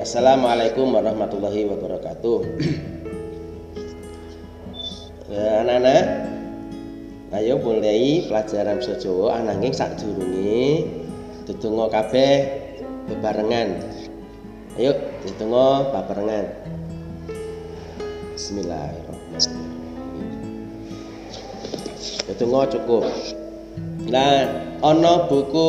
Assalamualaikum warahmatullahi wabarakatuh. ya, anak-anak, ayo mulai pelajaran basa Jawa ananging sadurunge ndedonga kabeh bebarengan. Ayo ndedonga bebarengan. Bismillahirrahmanirrahim. Ndedonga cukup. Nah, ana buku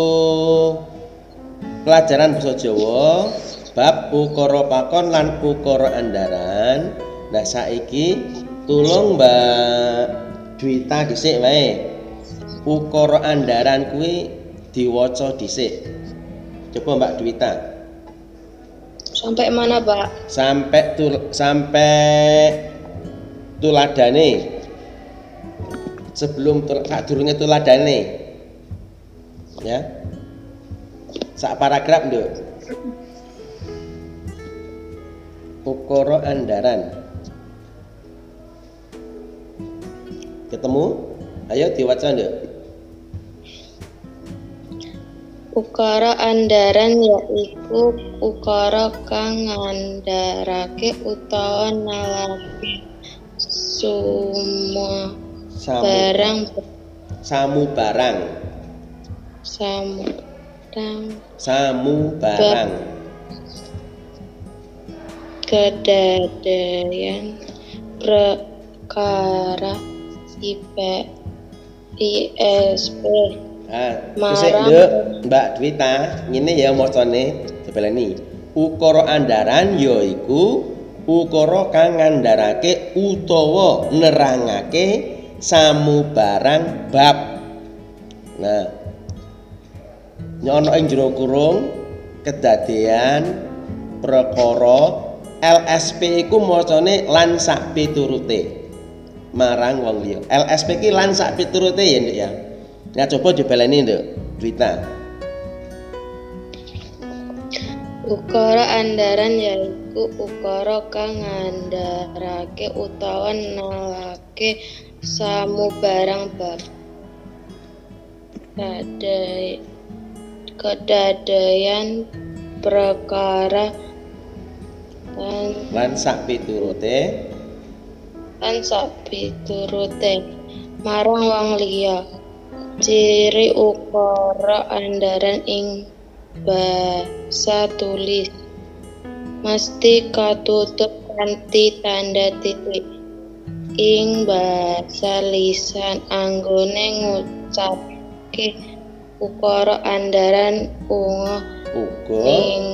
pelajaran basa Jawa bab ukara pakon lan ukara andaran. Nah, saiki tulung Mbak Dwita dhisik wae. Ukara andaran kuwi diwaca dhisik. Coba Mbak Dwita. Sampai mana, Pak? Sampai tul sampai tuladane. Sebelum tul sadurunge tuladane. Ya. Sak paragraf, Nduk. Ukara andaran. Ketemu? Ayo diwaca, Nduk. Ukara andaran yaiku ukara kang ngandharake utawa nalake semua Samu barang samu barang. samudang Samu barang. Kedadaian perkara IP ISP Ah, Marang. Mbak Dwita, ngene ya macane dibeleni. Ukara andaran yaiku ukara kang ngandharake utawa nerangake samubarang bab. Nah. Nyono ing jero kurung kedadean perkara LSP iku macane lan sak piturute marang wong liya. LSP iki lan sak piturute ya, Nduk ya. Nah, coba dibeleni, Nduk. Dwita. Ukara andaran yaiku ukara kang ngandharake utawa nalake samubarang bab. Kadai kedadaian perkara lan Lan sak piturute lan sapiturute marang wong liya. Ciri ukara andaran ing basa tulis. Mesti katutup kanthi tanda titik. Ing basa lisan anggone ngucapke ukara andaran unga uga? ing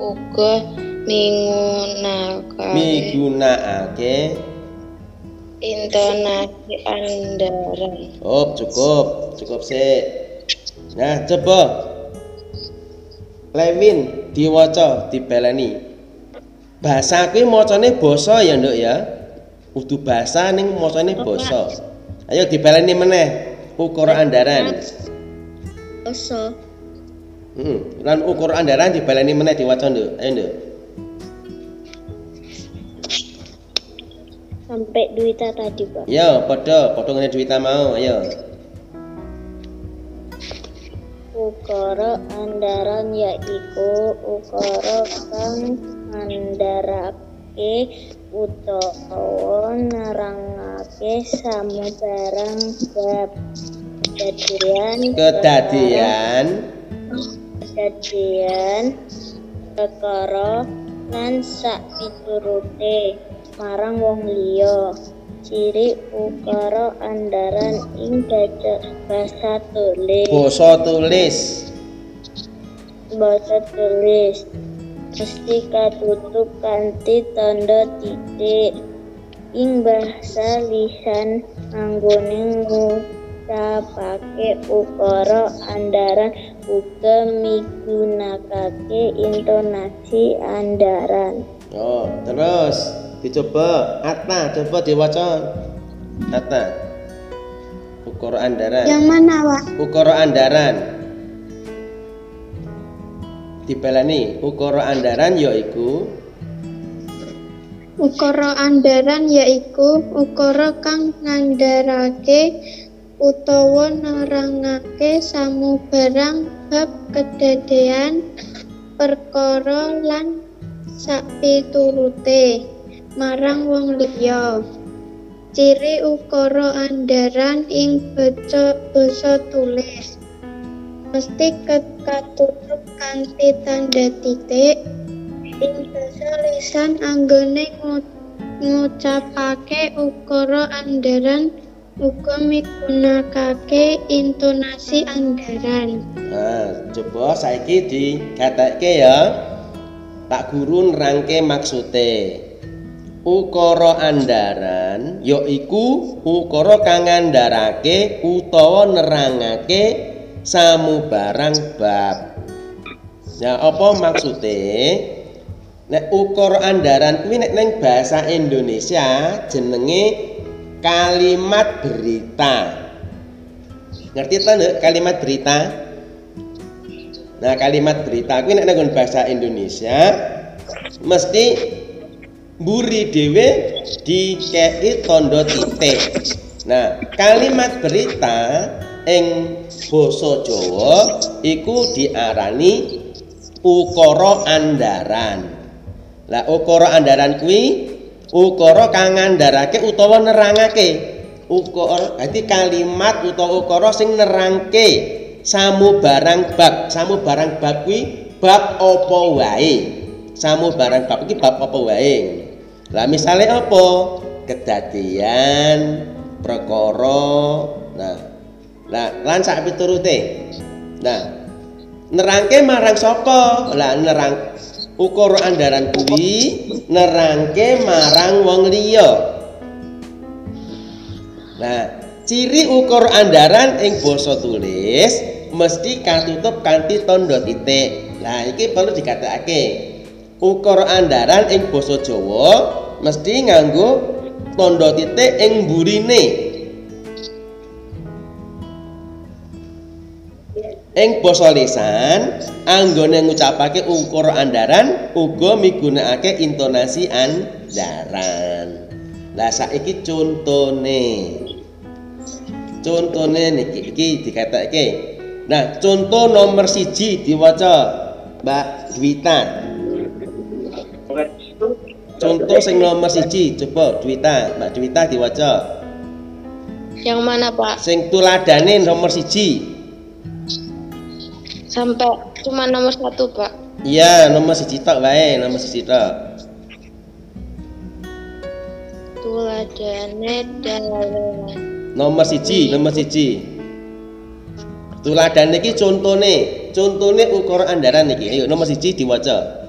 uga mingunakake migunakake intonasi andaran Oh, cukup, cukup sih. Nah, coba Lewin diwaca dibeleni. Bahasa kuwi macane basa ya, Nduk ya. Udu bahasa ning macane basa. Ayo dibeleni meneh ukara andaran. Oso Heeh. Lan ukara andaran dibeleni meneh diwaca, Nduk. Ayo, Nduk. Sampai duita tadi pak Yo, padha, padha ngene Dwita mau. Ayo. ukara andaran yaiku ukara kang ngandharake utawa nerangake samubarang bab kedadian Kedadian kedadian perkara lan sak piturute marang wong liya. Ciri ukara andaran ing basa basa tulis. Basa tulis. basa tulis. Mesti katutup kanthi tanda titik. Ing basa lisan anggone ngucapake ukara andaran. Uga migunakake intonasi andaran. Oh, terus dicoba Atta, coba diwaca. Atta. Ukara andaran. yang mana Wak? Ukara andaran. Dibelani, ukara andaran yaiku Ukara andaran yaiku ukara kang ngandharake utawa nerangake samubarang bab kedadean perkara lan sapiturute marang wong liya. Ciri ukara andharan ing baca basa tulis mesti katutup kanthi tanda titik ing basa lisan anggone ngucapake ukara andharan uga migunakake intonasi andharan. Nah, coba saiki digatekke ya. Pak Guru nerangke maksude. Ukara andaran yaiku ukara kang ngandharake utawa nerangake samubarang bab. Nah, apa maksude? Nek ukara andaran kuwi nek ning basa Indonesia jenenge kalimat berita. Ngerti ta kalimat berita? Nah, kalimat berita kuwi nek nang bahasa Indonesia mesti mburi dhewe dikei tondo titik. Nah, kalimat berita ing basa Jawa iku diarani ukara andaran. Lah ukara andaran kuwi ukara kang ngandharake utawa nerangake. Ukara dadi kalimat utawa ukara sing nerangke samu barang bab. Samu barang bab kuwi bab apa wae. Samu barang bab iki bab apa wae. Lah misale apa? Kedadian, perkara. Nah. Lah lan sak piturute. Nah, nerangke marang sapa? Lah nerang ukara andaran kuwi nerangke marang wong liya. Nah, ciri ukur andaran ing basa tulis mesti katutup kanthi tanda titik. Nah, iki perlu dikatakake. Ukur andaran ing basa Jawa mesti nganggo tanda titik ing burine. Ing basa lisan, anggone ngucapake ukur andaran uga migunakake intonasi andaran. Lah saiki contone. Contone niki iki dikataake. Nah, contoh nomor siji diwaca Mbak Dwita. Contoh sing nomor siji coba Dwita, Mbak Dwita diwaca. Yang mana Pak? Sing tuladane nomor siji. Sampai cuma nomor satu Pak. Iya, nomor siji tok wae, nomor siji tok. Tuladane dalam Nomor siji, nomor siji. Tuladane iki contone, contone ukuran andaran iki. Ayo nomor siji diwaca.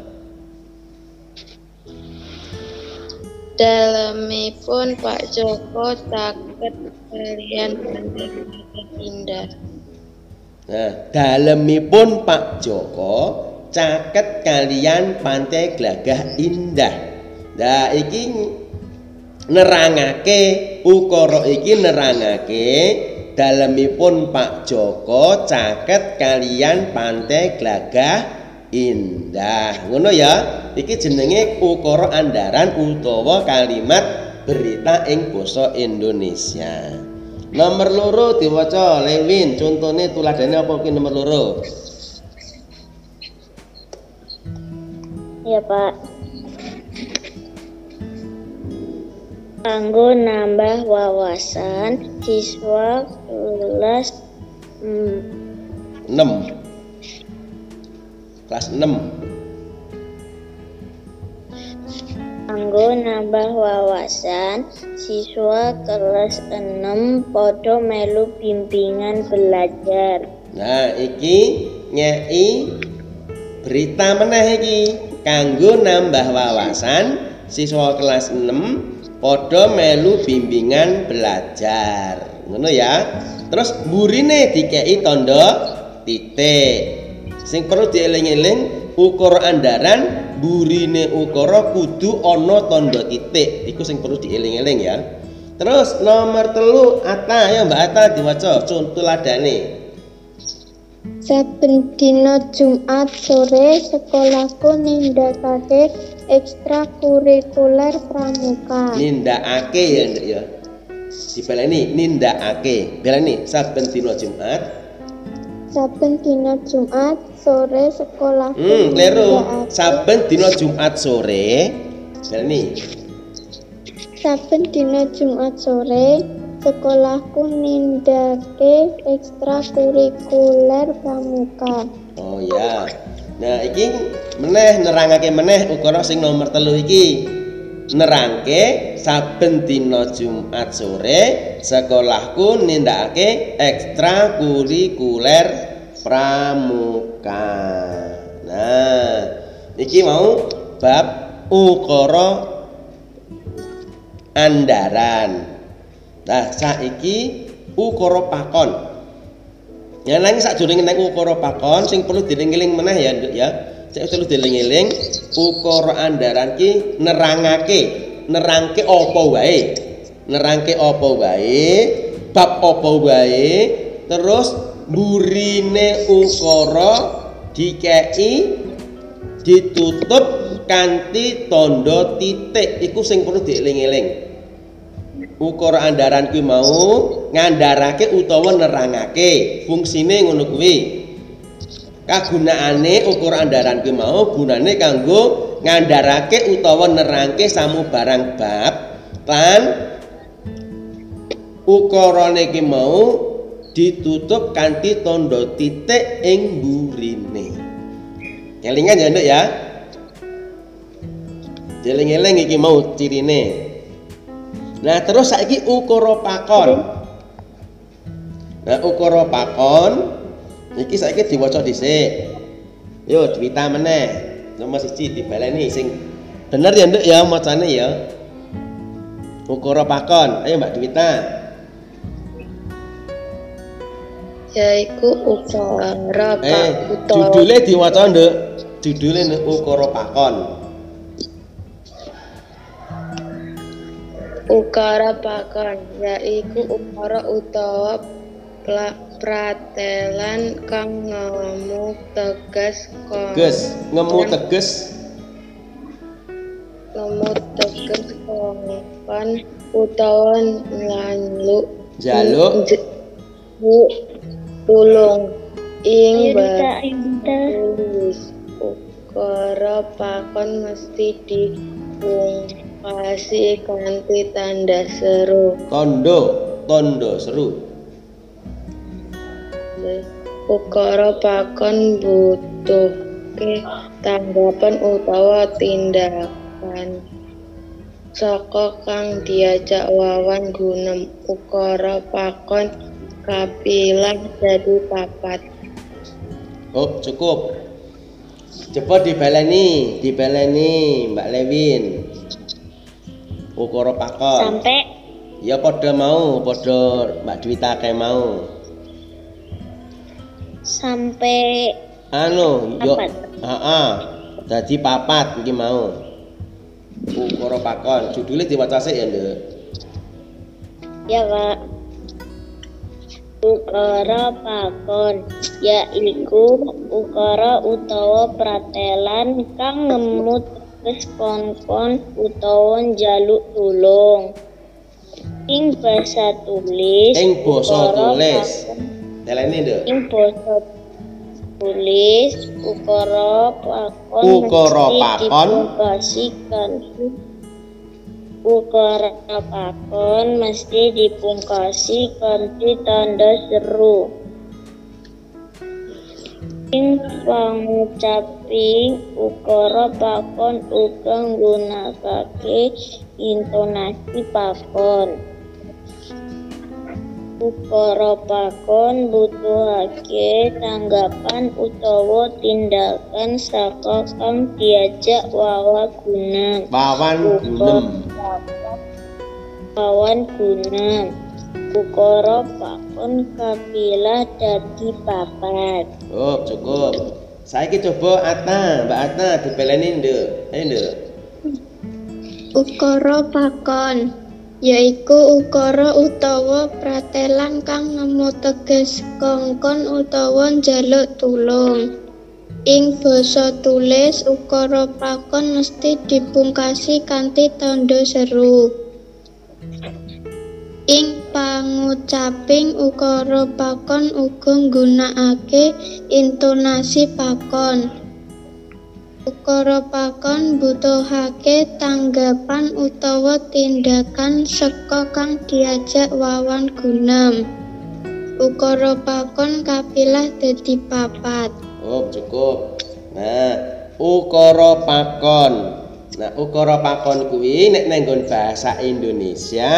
Dalamipun Pak Joko caket kalian pandai indah. Nah, Pak Joko caket kalian pantai Glagah Indah. Nah, iki nerangake ukara iki nerangake dalemipun Pak Joko caket kalian pantai Glagah Indah. Ngono ya. Iki jenenge ukara andaran utawa kalimat berita ing basa Indonesia. Nomor loro diwaca Lewin, contone tuladane apa ki nomor loro? Ya Pak. Kanggo nambah wawasan siswa kelas mm, 6. Kelas 6. Kanggo nambah wawasan siswa kelas 6 podo melu bimbingan belajar. Nah, iki nyai berita meneh iki kanggo nambah wawasan siswa kelas 6 padha melu bimbingan belajar. Ngono ya. Terus burine dikei tanda titik. Sing perlu dieling-eling ukur andaran burine ukara kudu ana tanda titik. Iku sing perlu dieling-eling ya. Terus nomor telu Ata ya Mbak Ata diwaca contoh ladane. Saben dina Jumat sore sekolahku nindakake ekstrakurikuler pramuka. Nindakake ya Nduk ya. Dibelani nindakake. Belani saben dina Jumat Saben dina Jumat sore sekolahku Hmm, nindakake- Saben dina Jumat sore. Ini. Saben dina Jumat sore sekolahku nindake ekstrakurikuler pramuka. Oh ya. Nah, iki meneh nerangake meneh ukara sing nomor telu iki. Nerangke saben dina Jumat sore sekolahku nindakake ekstrakurikuler pramuka. Nah, iki mau bab ukara andaran. Nah, saiki ukara pakon. Ya nang sakjroning nek ukara pakon sing perlu dieling-eling meneh ya, Nduk ya. Sing perlu dieling-eling ukara andaran ki nerangake, nerangke apa wae. Nerangke apa wae, bab apa wae, terus burine ukara dikei ditutup kanthi tanda titik iku sing perlu dieling-eling. Ukara andaran kuwi mau ngandharake utawa nerangake fungsine ngono kuwi. Kagunaane ukara andaran kuwi mau gunane kanggo ngandharake utawa nerangke samubarang bab lan ukarane iki mau ditutup kanthi tanda titik ing burine. Kelingan ya, Nduk ya. Jeling-eling iki mau cirine. Nah, terus saiki ukara pakon. Nah, ukara pakon iki saiki diwaca dhisik. Yo, diwita meneh. Nomor siji dibaleni sing bener ya, Nduk ya macane ya. Ukara pakon. Ayo Mbak Dwita. yaiku ukara Eh, pak utawa judule diwaca, Nduk. Judule ukara pakon. ukara pakon yaiku ukara utawa pla- pratelan kang ngemu tegas kon Ges, ngemu teges ngemu tegas kongkon utawa lalu Jaluk. tulung. Ing tulis ukara pakon mesti dipungkasi kanthi tanda seru. Tondo, tondo seru. Ukara pakon butuh tanggapan utawa tindakan saka kang diajak wawan gunem ukara pakon kapilah jadi papat Oh, cukup. Coba dibaleni, dibaleni Mbak Lewin. Ukara pakon. sampai Ya padha mau, padha Mbak Dwita kae mau. Sampai Anu, yo. Heeh. Dadi papat iki mau. Ukara pakon. Judule diwaca sik ya, Nduk. ya kak ukara pakon yaiku ukara utawa pratelan kang ngemut teges kon-kon utawa njaluk tulung ing basa tulis Ing basa tulis. pakon- Teleni, Nduk. ing basa tulis ukara pakon Ukara mesti pakon. dipungkasi kanthi ukara pakon mesti dipungkasi kanthi tanda seru ing pangucaping ukara pakon uga nggunakake intonasi pakon ukara pakon butuhake tanggapan utawa tindakan saka kang diajak wawa guna Wawan gunem. Wawan guna ukara pakon kapilah dadi papat Oh, cukup. Saiki coba Ata, Mbak Ata dibeleni, Nduk. Ayo, Nduk. Ukara pakon yaiku ukara utawa pratelan kang nemu teges kongkon utawa njaluk tulung. Ing basa tulis ukara pakon mesti dipungkasi kanthi tanda seru. Ing pangucaping ukara pakon uga nggunakake intonasi pakon. Ukara pakon mbutuhake tanggapan utawa tindakan saka kang diajak wawan gunem. Ukara pakon kapilah dadi papat. Oh, cukup. Nah, ukara pakon. Nah, ukara pakon kuwi nek nang nggon bahasa Indonesia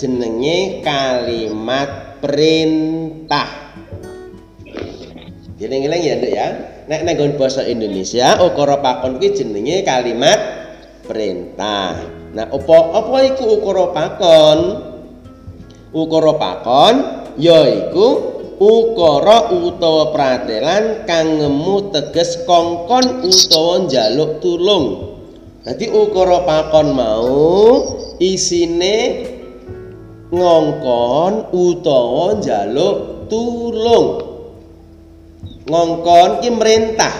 jenenge kalimat perintah. Eling-eling ya, Nduk ya. Nek nggon basa Indonesia ukara pakon kuwi jenenge kalimat perintah. Nah, apa apa iku ukara pakon? Ukara pakon yaiku ukara utawa pratelan kang ngemu teges kongkon utawa njaluk tulung. Dadi ukara pakon mau isine ngongkon utawa njaluk tulung. Ngongkon ki merintah.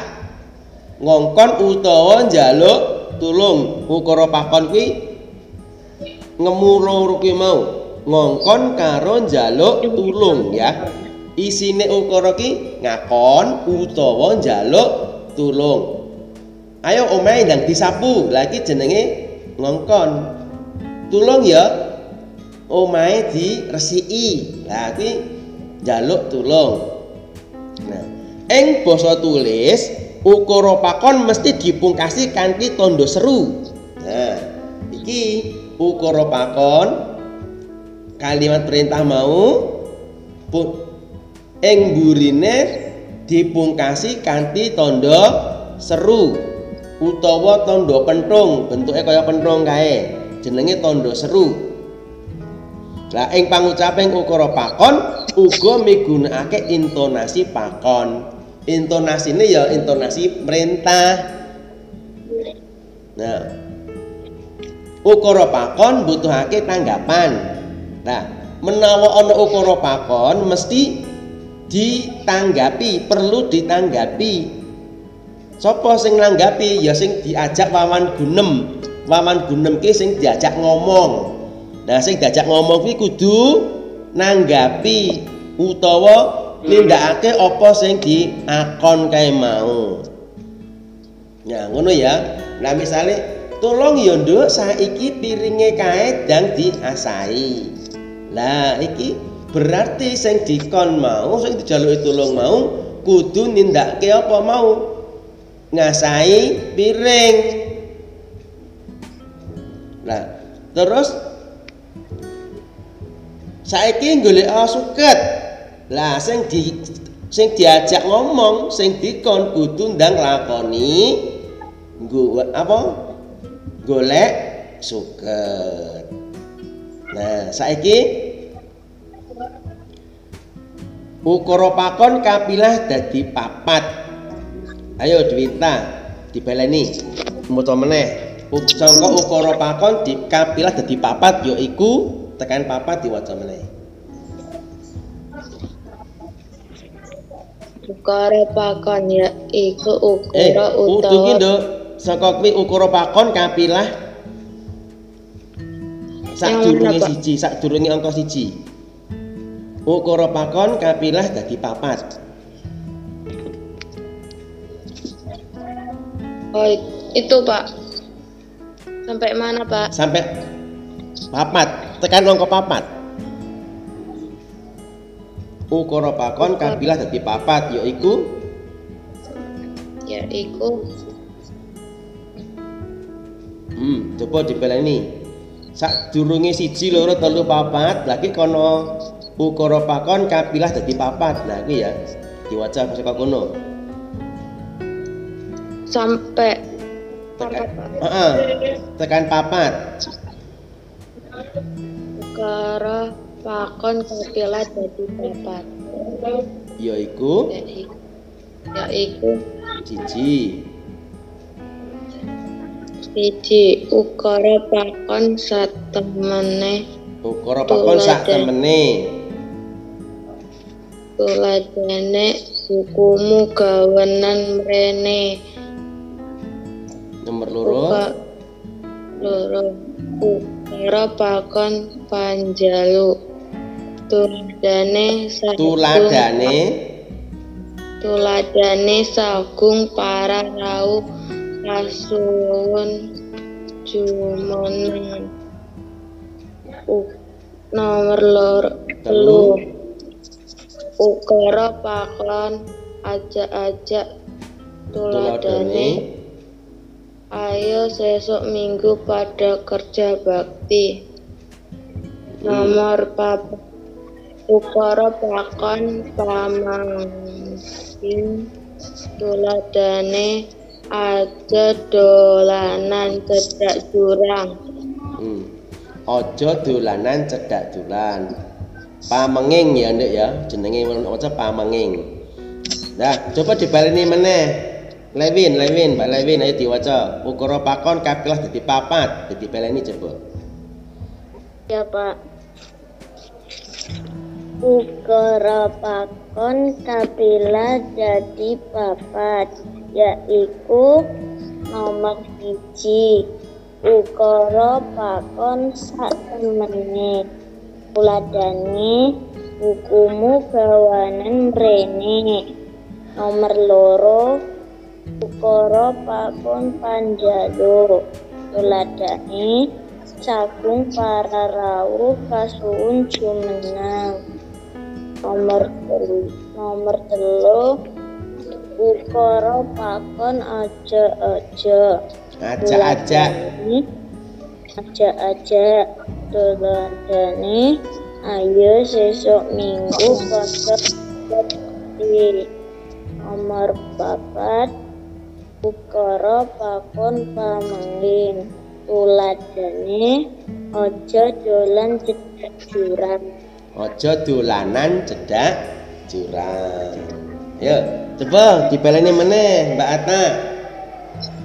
Ngongkon utawa njaluk tulung. Ukara pakon kuwi ngemu loro kuwi mau. Ngongkon karo njaluk tulung ya. Isine ukara ki ngakon utawa njaluk tulung. Ayo omahe ndang disapu. Lagi jenenge ngongkon. Tulung ya omahe diresiki. Lah kuwi njaluk tulung. Nah, ing basa tulis ukara pakon mesti dipungkasi kanthi tandha seru. Nah, iki ukara pakon kalimat perintah mau ing burine dipungkasi kanthi tandha seru utawa tandha penthung bentuke kaya penthung kae jenenge tandha seru lah ing pangucaping ukara pakon uga migunakake intonasi pakon intonasine ya intonasi perintah nah ukara pakon butuhake tanggapan. Nah menawa ana ukara pakon mesti ditanggapi perlu ditanggapi. Sopo sing nanggapi? Ya sing diajak wawan gunem. Wawan gunem ki sing diajak ngomong. Nah sing diajak ngomong kuwi kudu nanggapi utawa nindakake apa sing diakon kae mau ya ngono ya nah misale tolong ya nduk saiki piringe kae dang diasahi lah iki berarti sing dikon mau sing dijaluki tulung mau kudu nindakake apa mau ngasai piring. Nah, terus saiki golek suket. Lah sing di sing diajak ngomong, sing dikon kudu ndang lakoni nggo apa? Golek suket. Nah, saiki ukara pakon kapilah dadi papat. Ayo Dwita dibeleni maca meneh. Sangka ukara pakon dikapilah dadi papat yaiku tekan papat diwaca meneh. Ukara pakon ya iku Eh, udu ki utawa nduk. Saka kuwi ukara pakon kapilah sadurunge siji, sadurunge angka siji. Ukara pakon kapilah dadi papat. Oh, itu Pak. Sampai mana Pak? Sampai papat, tekan angka papat. Ukara pakon kapilah dadi papat yaiku Ya iku Hmm, coba dibeleni. Sadurunge siji loro telu papat, lagi kono ukara pakon kapilah dadi papat. Nah, kuwi ya. Diwaca saka kono. sampai Tekan. Heeh. Tekan papat. ukara pakon kapilah dadi papat. Yaiku Ya iku ya iku siji. siji ukara pakon satemene Ukara pakon sak Tuladha. temene. tuladhane hukumu gawenan mrene Nomor loro. Loro ukara pakon panjalu tuladane sagung tuladane? Tuladane sagung para rauh kasuwun jumeneng nomor loro telu. ukara pakon ajak-ajak tuladane. Tuladane. Ayo sesuk minggu pada kerja bakti. Nomor papat ukara pakon pamangking tuladane aja dolanan cedak jurang hmm. ojo dolanan cedak dolan pamenging ya ndek ya jenenge maca pamenging nah coba dibaleni meneh Lewin, Lewin, Mbak Lewin, ayo diwaca. Ukara pakon kapilah dadi papat, dadi baleni coba. Ya Pak. Ukara pakon kapila dadi papat yaiku nomor siji. Ukara pakon satemene tuladane bukumu gawanen mrene. Nomor loro ukara pakon panjalo tuladane Sagung para rawuh kasuwun jumenang nomor telu. Nomor telu. Ukara pakon aja aja. Ajak-ajak. aja aja tuladane ayo sesuk minggu pada bakti nomor papat. Ukara pakon pamengin tuladane aja dolan jurang Ojo dolanan cedak jurang. Yuk, coba dibaleni meneh Mbak Atna.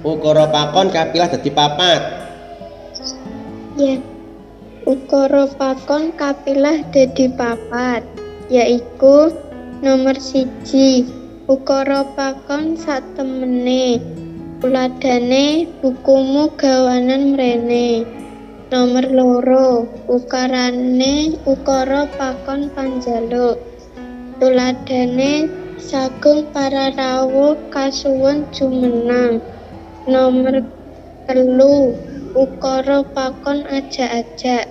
Ukara pakon kapilah dadi papat. Ya. Ukara pakon kapilah dadi papat, yaiku nomor siji ukara pakon satemene. Tuladane bukumu gawanan mrene. Nomor loro ukarane ukara pakon panjaluk. Tuladane sagung para rawuh kasuwun jumenang. Nomor telu ukara pakon ajak-ajak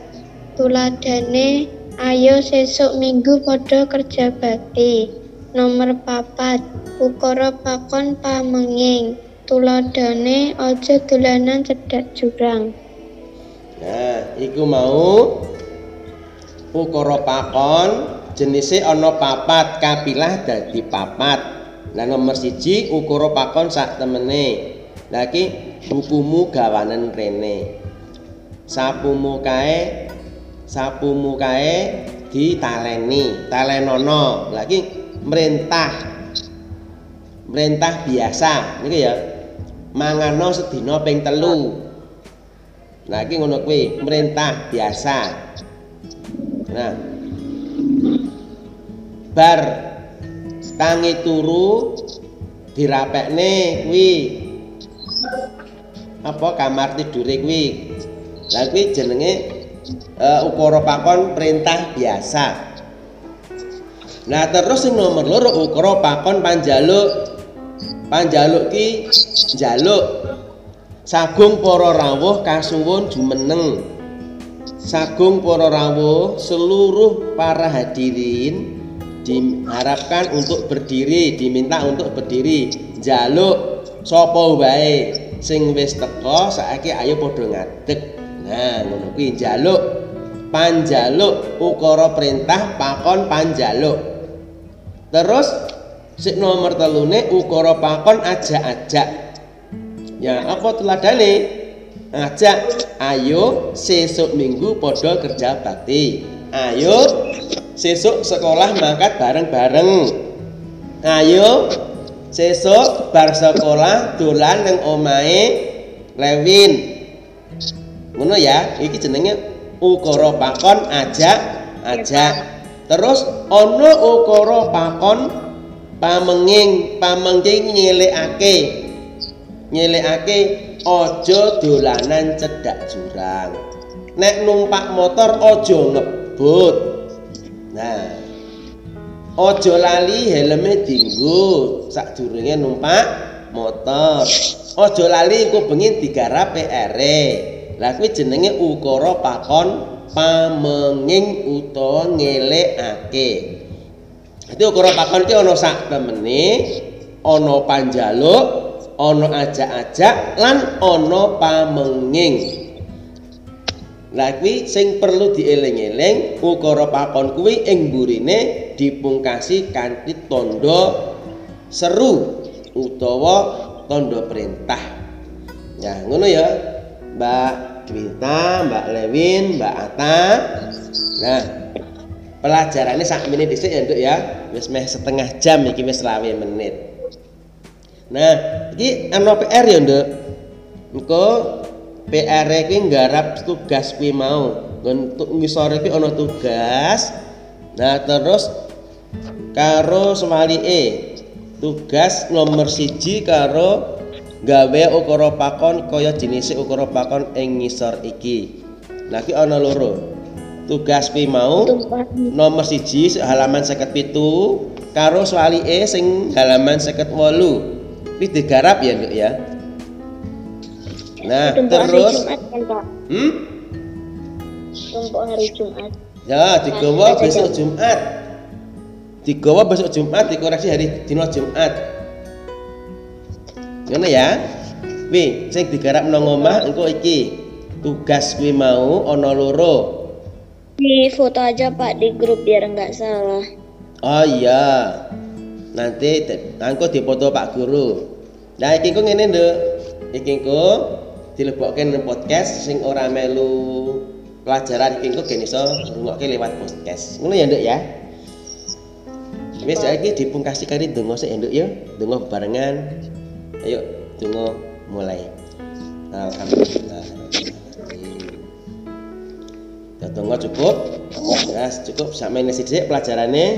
tuladane ayo sesuk minggu padha kerja bakti nomor papat ukara pakon pamenging tuladane aja dolanan cedak jurang Nah, iku mau ukara pakon jenise ana papat kapilah dadi papat. Nah nomor siji ukara pakon sak temene. Lah iki bukumu gawanen rene. Sapumu kae sapumu kae ditaleni, talenono. Lah iki merintah merintah biasa niki ya. Mangano sedina ping telu. Nah, iki ngono kuwi, merintah biasa. Nah. Bar tangi turu dirapekne kuwi apa kamar tidure kuwi. Lah kuwi jenenge uh, ukara pakon perintah biasa. Nah, terus sing nomor loro ukara pakon panjaluk. Panjaluk ki njaluk Sagung para rawuh kasuwun jumeneng. Sagung para rawuh seluruh para hadirin diharapkan untuk berdiri, diminta untuk berdiri. Jaluk sapa wae sing wis teka saiki ayo padha ngadeg. Nah, ngono kuwi njaluk panjaluk ukara perintah pakon panjaluk. Terus sik nomor telune ukara pakon ajak-ajak. Ya, apa teladane? Ajak, ayo sesuk minggu podo kerja bakti. Ayo sesuk sekolah mangkat bareng-bareng. Ayo sesuk bar sekolah dolan nang omahe Lewin. Ngono ya, iki jenenge ukara pakon ajak ajak. Terus ana ukara pakon pamenging pamenging nyelekake nyelekake aja dolanan cedak jurang nek numpak motor aja ngebut Nah, ojo lali helme dinggo sadurunge numpak motor. Ojo lali engko bengi digarap PR. Lah kuwi jenenge ukara pakon pamenging utawa ngelekake. Dadi ukara pakon ki ana sak temene, ana panjaluk, ana ajak-ajak lan ana pamenging. Lah kuwi sing perlu dieling-eling ukara pakon kuwi ing burine dipungkasi kanthi tandha seru utawa tandha perintah. Ya, ngono ya. Mbak Dwita, Mbak Lewin, Mbak Ata. Nah, pelajarannya sak menit dhisik ya, Nduk ya. Wis meh setengah jam iki wis 20 menit. Nah, iki ana PR ya, Nduk. Engko PR kuwi nggarap tugas kuwi mau. Untuk ngisore kuwi ana tugas. Nah, terus karo swalike tugas nomor siji karo gawe ukara pakon kaya jenise ukara pakon ing ngisor iki. Nah, iki ana loro. Tugas kuwi mau nomor siji halaman 57 karo swalike sing halaman 58. Kuwi digarap ya, Nduk ya. Nah, hari terus Jumat kan, Pak? hmm? Tumpah hari Jumat. Ya, digawa besok Jumat. Digawa besok Jumat, dikoreksi hari dina Jumat. Ngono ya. Wi, sing digarap nang omah engko iki. Tugas kuwi mau ana loro. Di foto aja Pak di grup biar nggak salah. Oh iya. Nanti engko dipoto Pak Guru. Nah, iki engko ngene, Nduk. Iki podcast sing ora melu pelajaran iki engko gen iso ngrungokke lewat podcast. Ngono ya, Nduk ya. Wis saiki dipungkasi kari donga sik Nduk ya. Donga bebarengan. Ayo, donga mulai. Alhamdulillah. Donga cukup. Ya cukup sampai nasi sithik pelajarane.